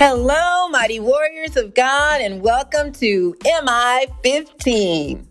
Hello, mighty warriors of God, and welcome to MI 15.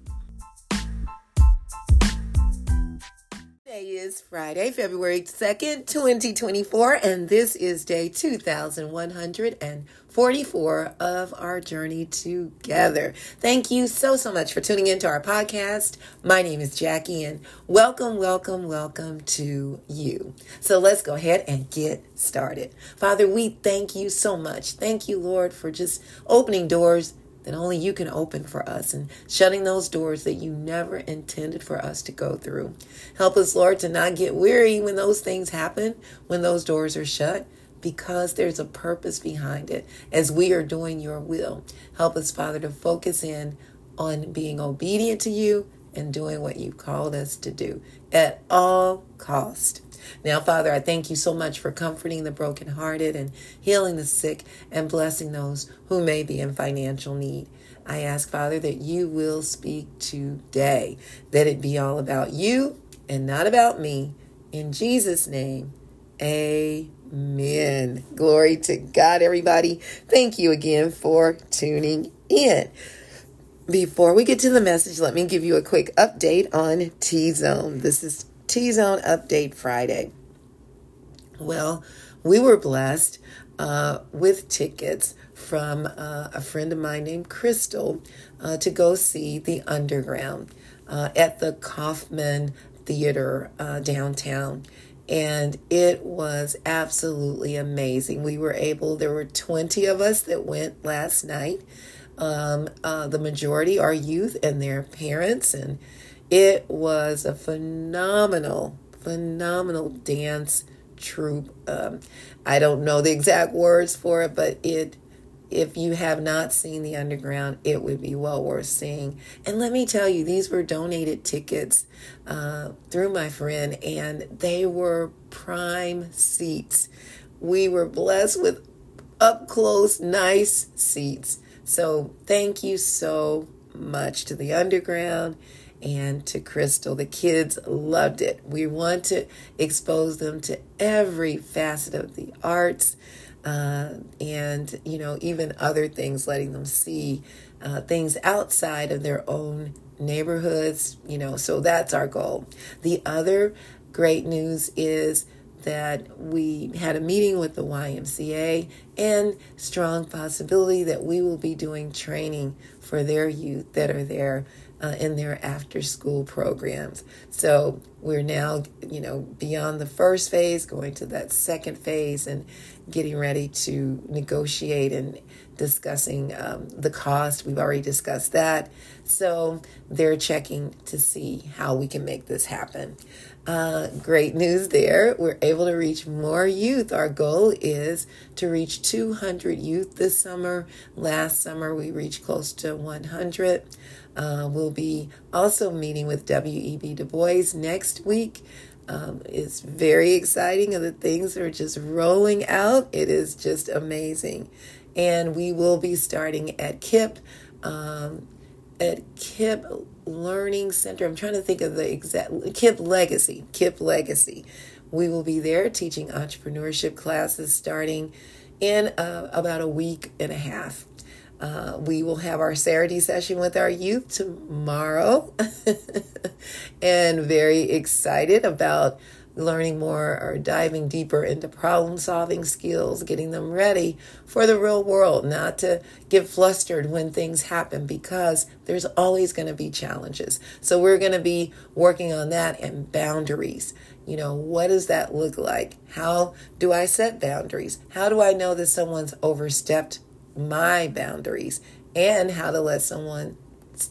Friday, February 2nd, 2024, and this is day 2144 of our journey together. Thank you so, so much for tuning into our podcast. My name is Jackie, and welcome, welcome, welcome to you. So let's go ahead and get started. Father, we thank you so much. Thank you, Lord, for just opening doors that only you can open for us and shutting those doors that you never intended for us to go through. Help us, Lord, to not get weary when those things happen, when those doors are shut, because there's a purpose behind it as we are doing your will. Help us, Father, to focus in on being obedient to you and doing what you called us to do at all cost. Now, Father, I thank you so much for comforting the brokenhearted and healing the sick and blessing those who may be in financial need. I ask, Father, that you will speak today, that it be all about you and not about me. In Jesus' name, amen. Glory to God, everybody. Thank you again for tuning in. Before we get to the message, let me give you a quick update on T Zone. This is T Zone Update Friday. Well, we were blessed uh, with tickets from uh, a friend of mine named Crystal uh, to go see The Underground uh, at the Kauffman Theater uh, downtown. And it was absolutely amazing. We were able, there were 20 of us that went last night. Um, uh, the majority are youth and their parents, and it was a phenomenal, phenomenal dance troupe. Um, I don't know the exact words for it, but it if you have not seen the underground, it would be well worth seeing. And let me tell you, these were donated tickets uh, through my friend, and they were prime seats. We were blessed with up close, nice seats. So thank you so much to the underground and to Crystal. The kids loved it. We want to expose them to every facet of the arts uh, and, you know, even other things, letting them see uh, things outside of their own neighborhoods, you know, so that's our goal. The other great news is that we had a meeting with the YMCA and strong possibility that we will be doing training for their youth that are there uh, in their after school programs. So we're now, you know, beyond the first phase, going to that second phase and getting ready to negotiate and discussing um, the cost. We've already discussed that. So they're checking to see how we can make this happen. Uh, great news there. We're able to reach more youth. Our goal is to reach 200 youth this summer. Last summer, we reached close to 100. Uh, we'll be also meeting with W.E.B. Du Bois next week. Um, it's very exciting, and the things are just rolling out. It is just amazing. And we will be starting at KIPP, um, at KIPP Learning Center. I'm trying to think of the exact KIPP Legacy. KIPP Legacy. We will be there teaching entrepreneurship classes starting in uh, about a week and a half. Uh, we will have our Saturday session with our youth tomorrow, and very excited about learning more or diving deeper into problem solving skills, getting them ready for the real world, not to get flustered when things happen because there's always going to be challenges. So, we're going to be working on that and boundaries. You know, what does that look like? How do I set boundaries? How do I know that someone's overstepped my boundaries and how to let someone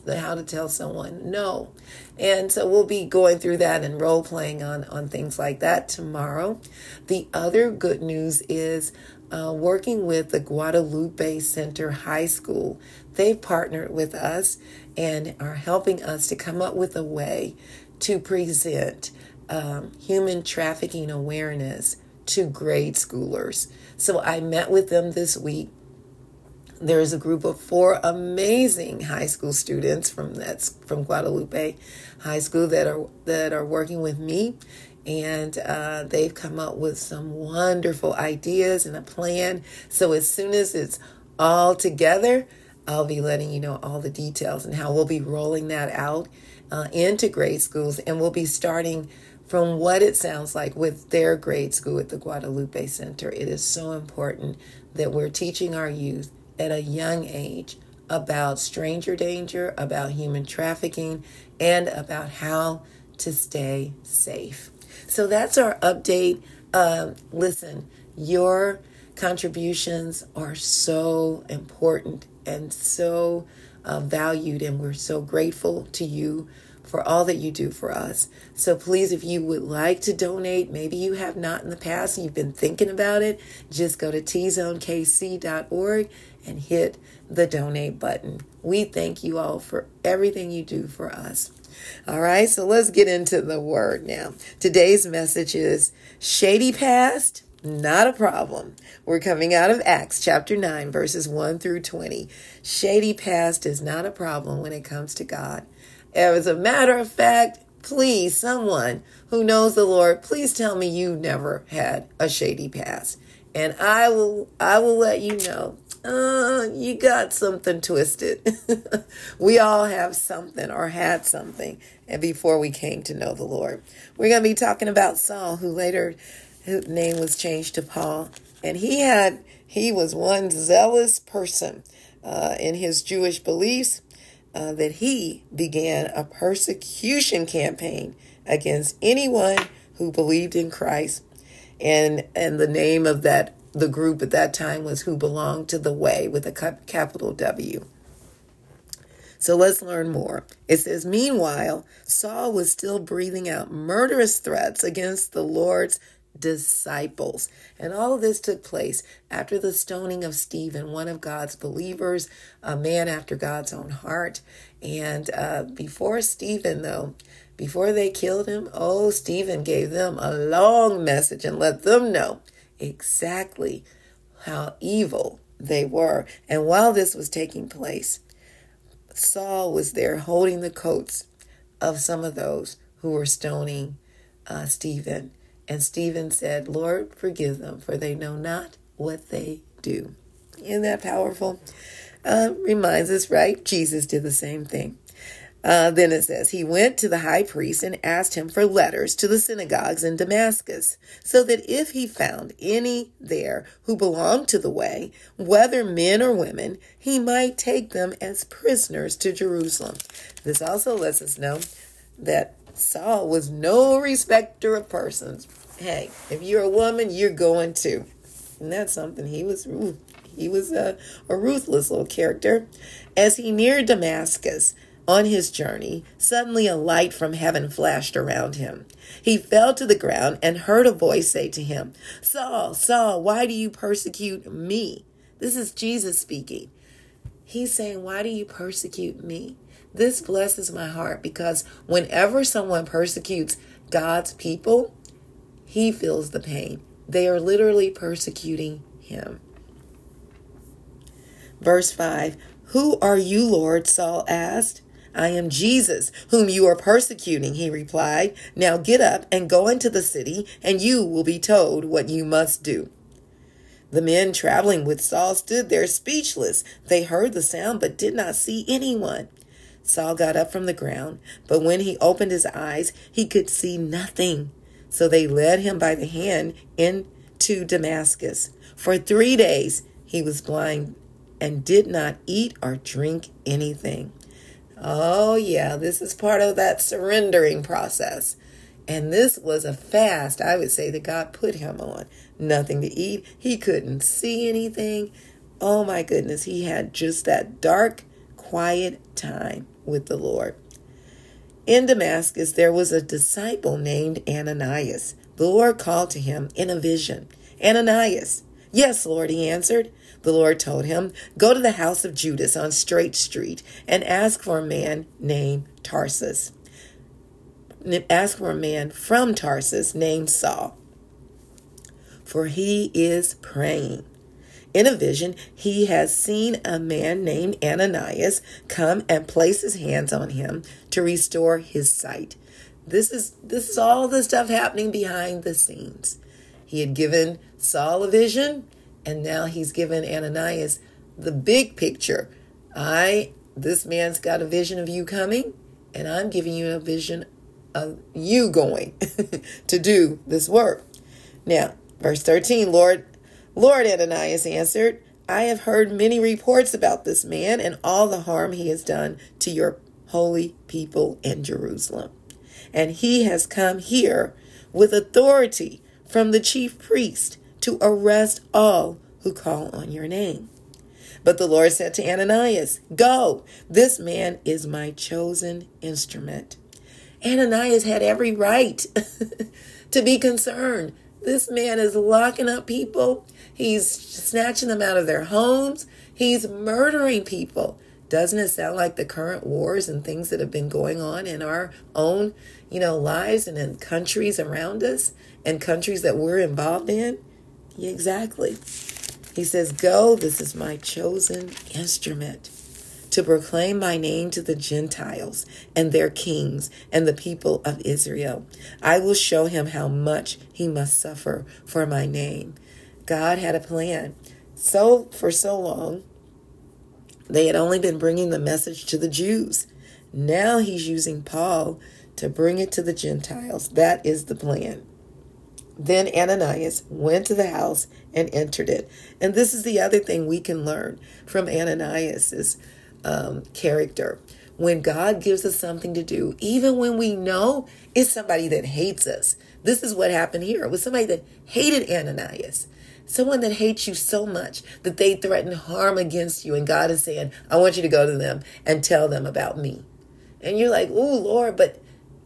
how to tell someone no. And so we'll be going through that and role playing on, on things like that tomorrow. The other good news is uh, working with the Guadalupe Center High School. They've partnered with us and are helping us to come up with a way to present um, human trafficking awareness to grade schoolers. So I met with them this week there is a group of four amazing high school students from that's from Guadalupe High School that are that are working with me, and uh, they've come up with some wonderful ideas and a plan. So as soon as it's all together, I'll be letting you know all the details and how we'll be rolling that out uh, into grade schools, and we'll be starting from what it sounds like with their grade school at the Guadalupe Center. It is so important that we're teaching our youth at a young age about stranger danger, about human trafficking, and about how to stay safe. So that's our update. Uh, listen, your contributions are so important and so uh, valued, and we're so grateful to you for all that you do for us. So please, if you would like to donate, maybe you have not in the past you've been thinking about it, just go to tzonekc.org and hit the donate button. We thank you all for everything you do for us. All right, so let's get into the word now. Today's message is shady past, not a problem. We're coming out of Acts chapter 9, verses 1 through 20. Shady past is not a problem when it comes to God. As a matter of fact, please, someone who knows the Lord, please tell me you never had a shady past. And I will I will let you know uh, you got something twisted. we all have something or had something and before we came to know the Lord. We're going to be talking about Saul, who later his name was changed to Paul, and he had he was one zealous person uh, in his Jewish beliefs uh, that he began a persecution campaign against anyone who believed in Christ, and and the name of that the group at that time was Who Belonged to the Way with a capital W. So let's learn more. It says, Meanwhile, Saul was still breathing out murderous threats against the Lord's disciples. And all of this took place after the stoning of Stephen, one of God's believers, a man after God's own heart. And uh, before Stephen, though, before they killed him, oh, Stephen gave them a long message and let them know exactly how evil they were. And while this was taking place, Saul was there holding the coats of some of those who were stoning uh, Stephen. And Stephen said, Lord, forgive them, for they know not what they do. Isn't that powerful? Uh, reminds us, right? Jesus did the same thing. Uh, then it says, He went to the high priest and asked him for letters to the synagogues in Damascus, so that if he found any there who belonged to the way, whether men or women, he might take them as prisoners to Jerusalem. This also lets us know that Saul was no respecter of persons. Hey, if you're a woman, you're going to. And that's something he was he was a, a ruthless little character. As he neared Damascus, on his journey, suddenly a light from heaven flashed around him. He fell to the ground and heard a voice say to him, Saul, Saul, why do you persecute me? This is Jesus speaking. He's saying, Why do you persecute me? This blesses my heart because whenever someone persecutes God's people, he feels the pain. They are literally persecuting him. Verse 5 Who are you, Lord? Saul asked. I am Jesus, whom you are persecuting, he replied. Now get up and go into the city, and you will be told what you must do. The men traveling with Saul stood there speechless. They heard the sound, but did not see anyone. Saul got up from the ground, but when he opened his eyes, he could see nothing. So they led him by the hand into Damascus. For three days he was blind and did not eat or drink anything. Oh, yeah, this is part of that surrendering process. And this was a fast, I would say, that God put him on. Nothing to eat. He couldn't see anything. Oh, my goodness. He had just that dark, quiet time with the Lord. In Damascus, there was a disciple named Ananias. The Lord called to him in a vision Ananias. Yes, Lord, he answered. The Lord told him, Go to the house of Judas on Straight Street and ask for a man named Tarsus. Ask for a man from Tarsus named Saul, for he is praying. In a vision, he has seen a man named Ananias come and place his hands on him to restore his sight. This is this is all the stuff happening behind the scenes. He had given Saul a vision, and now he's given Ananias the big picture. I this man's got a vision of you coming, and I'm giving you a vision of you going to do this work. Now, verse 13, Lord, Lord Ananias answered, I have heard many reports about this man and all the harm he has done to your holy people in Jerusalem. And he has come here with authority from the chief priest to arrest all who call on your name. But the Lord said to Ananias, Go, this man is my chosen instrument. Ananias had every right to be concerned. This man is locking up people He's snatching them out of their homes. He's murdering people. Doesn't it sound like the current wars and things that have been going on in our own, you know, lives and in countries around us and countries that we're involved in? Yeah, exactly. He says, Go, this is my chosen instrument to proclaim my name to the Gentiles and their kings and the people of Israel. I will show him how much he must suffer for my name. God had a plan. So, for so long, they had only been bringing the message to the Jews. Now he's using Paul to bring it to the Gentiles. That is the plan. Then Ananias went to the house and entered it. And this is the other thing we can learn from Ananias's um, character. When God gives us something to do, even when we know it's somebody that hates us, this is what happened here. It was somebody that hated Ananias. Someone that hates you so much that they threaten harm against you, and God is saying, I want you to go to them and tell them about me. And you're like, oh Lord, but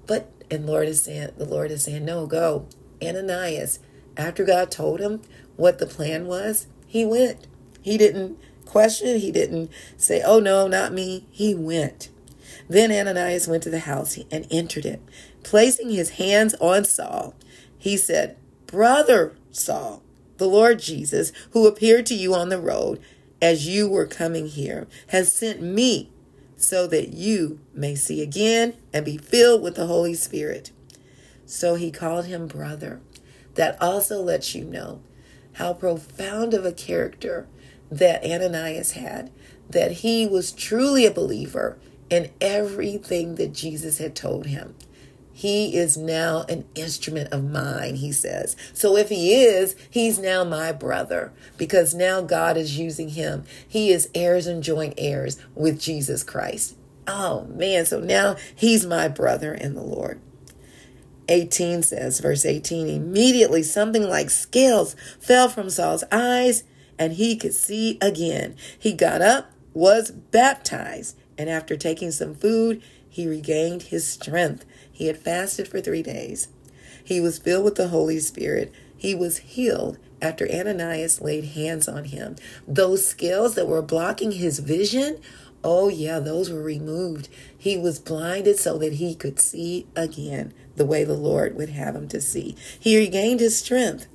but and Lord is saying the Lord is saying, No, go. Ananias, after God told him what the plan was, he went. He didn't question, he didn't say, Oh no, not me. He went. Then Ananias went to the house and entered it. Placing his hands on Saul, he said, Brother Saul, the Lord Jesus, who appeared to you on the road as you were coming here, has sent me so that you may see again and be filled with the Holy Spirit. So he called him brother. That also lets you know how profound of a character that Ananias had, that he was truly a believer in everything that Jesus had told him. He is now an instrument of mine, he says. So if he is, he's now my brother because now God is using him. He is heirs and joint heirs with Jesus Christ. Oh man, so now he's my brother in the Lord. 18 says, verse 18, immediately something like scales fell from Saul's eyes and he could see again. He got up, was baptized, and after taking some food, he regained his strength. He had fasted for three days. He was filled with the Holy Spirit. He was healed after Ananias laid hands on him. Those scales that were blocking his vision, oh, yeah, those were removed. He was blinded so that he could see again the way the Lord would have him to see. He regained his strength.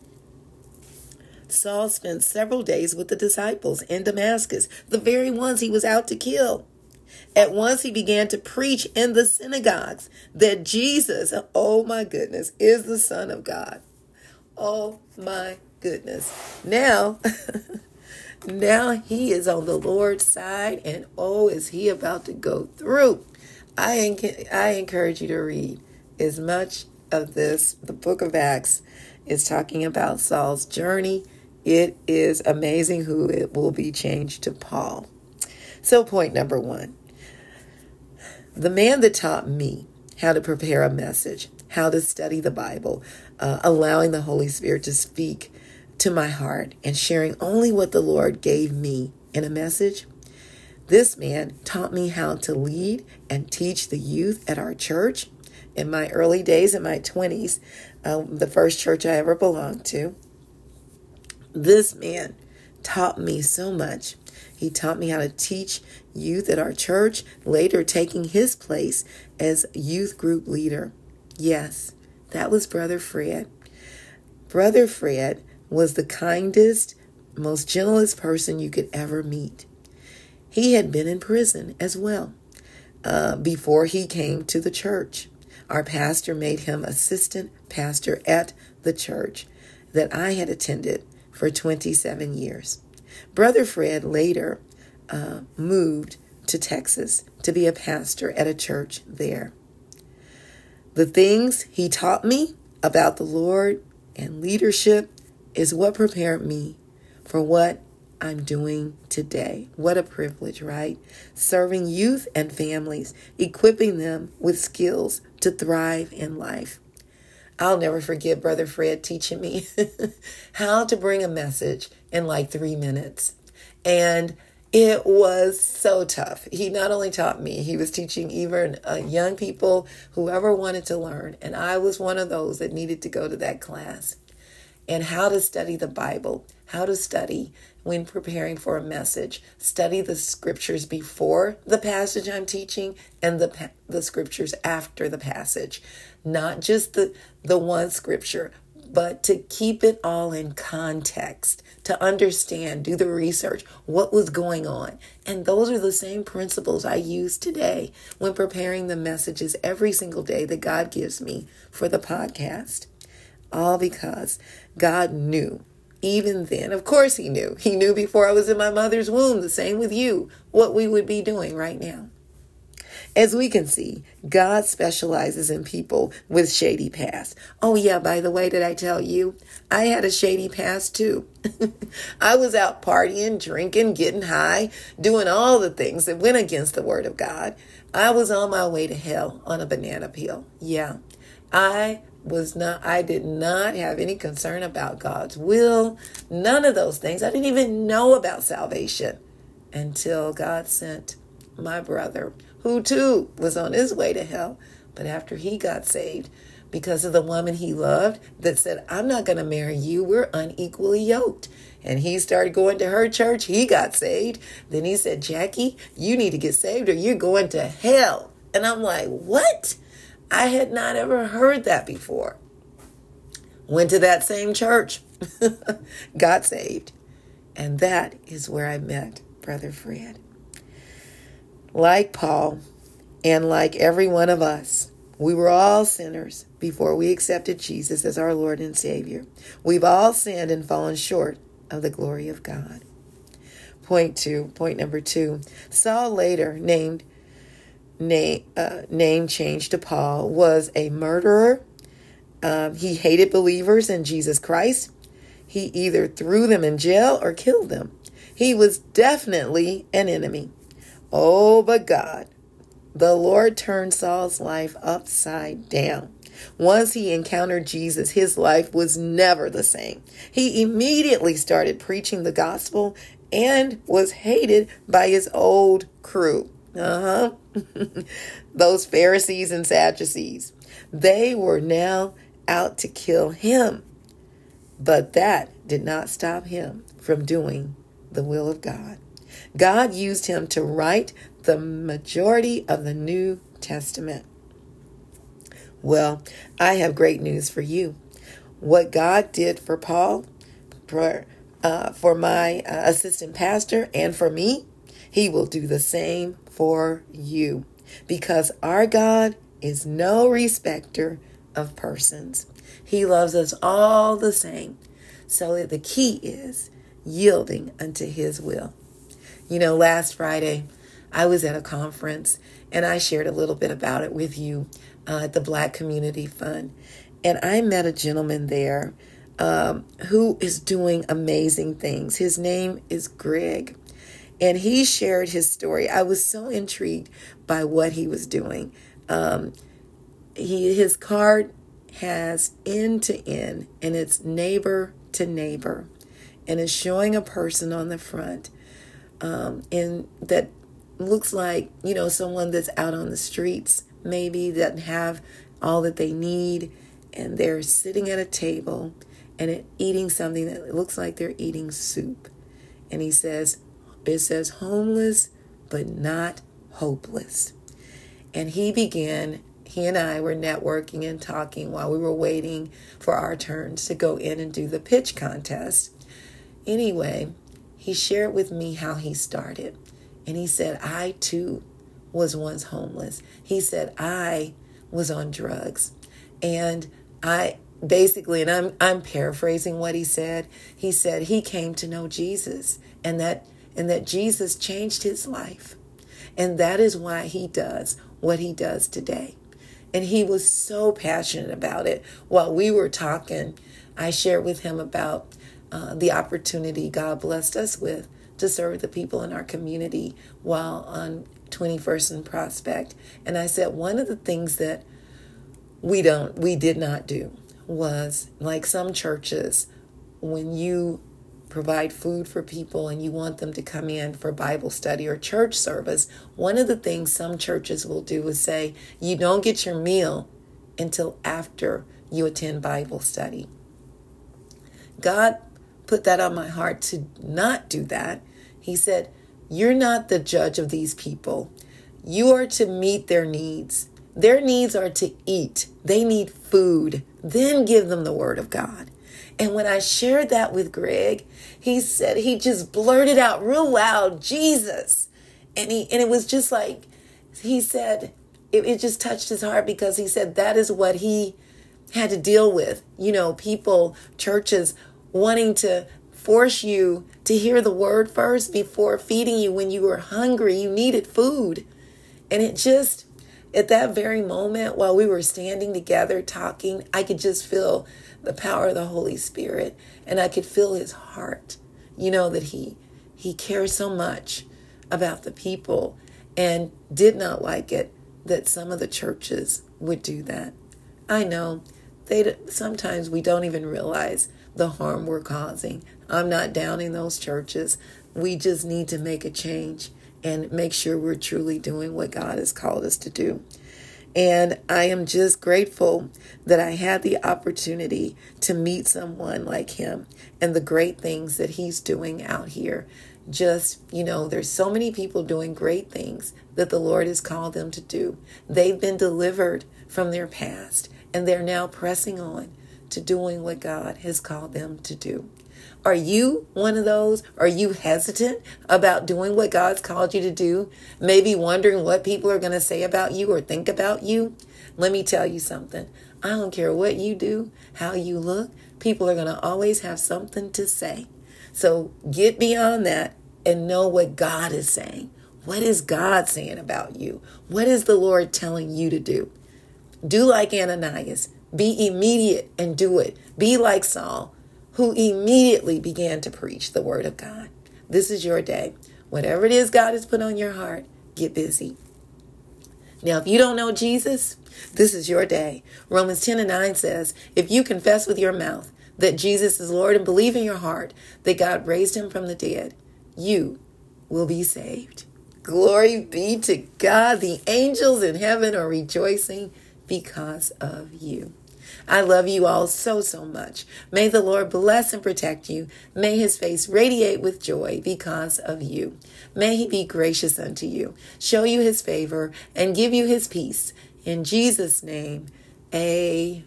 Saul spent several days with the disciples in Damascus, the very ones he was out to kill. At once he began to preach in the synagogues that Jesus, oh my goodness, is the Son of God. Oh my goodness. Now, now he is on the Lord's side, and oh, is he about to go through? I, enc- I encourage you to read as much of this. The book of Acts is talking about Saul's journey. It is amazing who it will be changed to Paul. So, point number one the man that taught me how to prepare a message, how to study the Bible, uh, allowing the Holy Spirit to speak to my heart and sharing only what the Lord gave me in a message. This man taught me how to lead and teach the youth at our church. In my early days, in my 20s, um, the first church I ever belonged to, this man taught me so much he taught me how to teach youth at our church, later taking his place as youth group leader. Yes, that was Brother Fred. Brother Fred was the kindest, most gentlest person you could ever meet. He had been in prison as well uh, before he came to the church. Our pastor made him assistant pastor at the church that I had attended for 27 years. Brother Fred later uh, moved to Texas to be a pastor at a church there. The things he taught me about the Lord and leadership is what prepared me for what I'm doing today. What a privilege, right? Serving youth and families, equipping them with skills to thrive in life. I'll never forget Brother Fred teaching me how to bring a message in like three minutes. And it was so tough. He not only taught me, he was teaching even uh, young people, whoever wanted to learn. And I was one of those that needed to go to that class. And how to study the Bible, how to study when preparing for a message. Study the scriptures before the passage I'm teaching and the, the scriptures after the passage. Not just the, the one scripture, but to keep it all in context, to understand, do the research, what was going on. And those are the same principles I use today when preparing the messages every single day that God gives me for the podcast. All because God knew even then. Of course, He knew. He knew before I was in my mother's womb, the same with you, what we would be doing right now. As we can see, God specializes in people with shady past. Oh, yeah, by the way, did I tell you? I had a shady past too. I was out partying, drinking, getting high, doing all the things that went against the Word of God. I was on my way to hell on a banana peel. Yeah, I was not, I did not have any concern about God's will, none of those things. I didn't even know about salvation until God sent my brother who too was on his way to hell. But after he got saved, because of the woman he loved that said, I'm not going to marry you, we're unequally yoked. And he started going to her church, he got saved. Then he said, Jackie, you need to get saved or you're going to hell. And I'm like, what? I had not ever heard that before. Went to that same church, got saved. And that is where I met Brother Fred. Like Paul, and like every one of us, we were all sinners before we accepted Jesus as our Lord and Savior. We've all sinned and fallen short of the glory of God. Point two, point number two. Saul later named name uh, name changed to Paul was a murderer. Um, he hated believers in Jesus Christ. He either threw them in jail or killed them. He was definitely an enemy. Oh, but God, the Lord turned Saul's life upside down. Once he encountered Jesus, his life was never the same. He immediately started preaching the gospel and was hated by his old crew. Uh huh. Those Pharisees and Sadducees. They were now out to kill him. But that did not stop him from doing the will of God. God used him to write the majority of the New Testament. Well, I have great news for you. What God did for Paul, for, uh, for my uh, assistant pastor, and for me, he will do the same for you because our God is no respecter of persons. He loves us all the same. So the key is yielding unto his will. You know, last Friday, I was at a conference and I shared a little bit about it with you uh, at the Black Community Fund. And I met a gentleman there um, who is doing amazing things. His name is Greg. And he shared his story. I was so intrigued by what he was doing. Um, he his card has end to end and it's neighbor to neighbor and it's showing a person on the front um, and that looks like you know someone that's out on the streets maybe doesn't have all that they need and they're sitting at a table and eating something that looks like they're eating soup and he says it says homeless but not hopeless and he began he and I were networking and talking while we were waiting for our turns to go in and do the pitch contest anyway, he shared with me how he started. And he said, I too was once homeless. He said, I was on drugs. And I basically, and I'm, I'm paraphrasing what he said. He said he came to know Jesus and that, and that Jesus changed his life. And that is why he does what he does today. And he was so passionate about it. While we were talking, I shared with him about uh, the opportunity God blessed us with to serve the people in our community while on 21st and Prospect. And I said one of the things that we don't we did not do was like some churches when you provide food for people and you want them to come in for Bible study or church service, one of the things some churches will do is say, you don't get your meal until after you attend Bible study. God put that on my heart to not do that. He said, You're not the judge of these people. You are to meet their needs. Their needs are to eat, they need food. Then give them the word of God. And when I shared that with Greg, he said, he just blurted out real loud, Jesus. And he and it was just like he said, it, it just touched his heart because he said that is what he had to deal with. You know, people, churches wanting to force you to hear the word first before feeding you when you were hungry. You needed food. And it just, at that very moment, while we were standing together talking, I could just feel the power of the Holy Spirit and I could feel his heart. You know, that he he cares so much about the people and did not like it that some of the churches would do that. I know they sometimes we don't even realize the harm we're causing. I'm not downing those churches. We just need to make a change and make sure we're truly doing what God has called us to do. And I am just grateful that I had the opportunity to meet someone like him and the great things that he's doing out here. Just, you know, there's so many people doing great things that the Lord has called them to do. They've been delivered from their past and they're now pressing on to doing what God has called them to do. Are you one of those? Are you hesitant about doing what God's called you to do? Maybe wondering what people are going to say about you or think about you? Let me tell you something. I don't care what you do, how you look, people are going to always have something to say. So get beyond that and know what God is saying. What is God saying about you? What is the Lord telling you to do? Do like Ananias. Be immediate and do it. Be like Saul, who immediately began to preach the word of God. This is your day. Whatever it is God has put on your heart, get busy. Now, if you don't know Jesus, this is your day. Romans 10 and 9 says, If you confess with your mouth that Jesus is Lord and believe in your heart that God raised him from the dead, you will be saved. Glory be to God. The angels in heaven are rejoicing because of you. I love you all so, so much. May the Lord bless and protect you. May his face radiate with joy because of you. May he be gracious unto you, show you his favor, and give you his peace. In Jesus' name, Amen.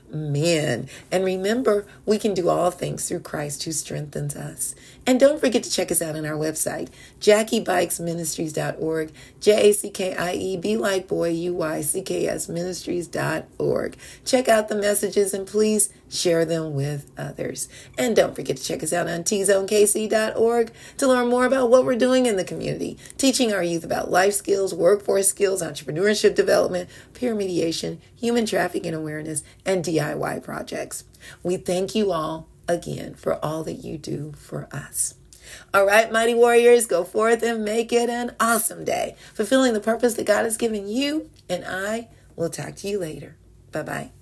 And remember, we can do all things through Christ who strengthens us. And don't forget to check us out on our website, JackieBuycksMinistries.org, J A C K I E B like boy, U Y C K S Ministries.org. Check out the messages and please share them with others. And don't forget to check us out on tzonekc.org to learn more about what we're doing in the community, teaching our youth about life skills, workforce skills, entrepreneurship development, peer mediation, human trafficking awareness, and DIY projects. We thank you all again for all that you do for us. All right, mighty warriors, go forth and make it an awesome day, fulfilling the purpose that God has given you. And I will talk to you later. Bye bye.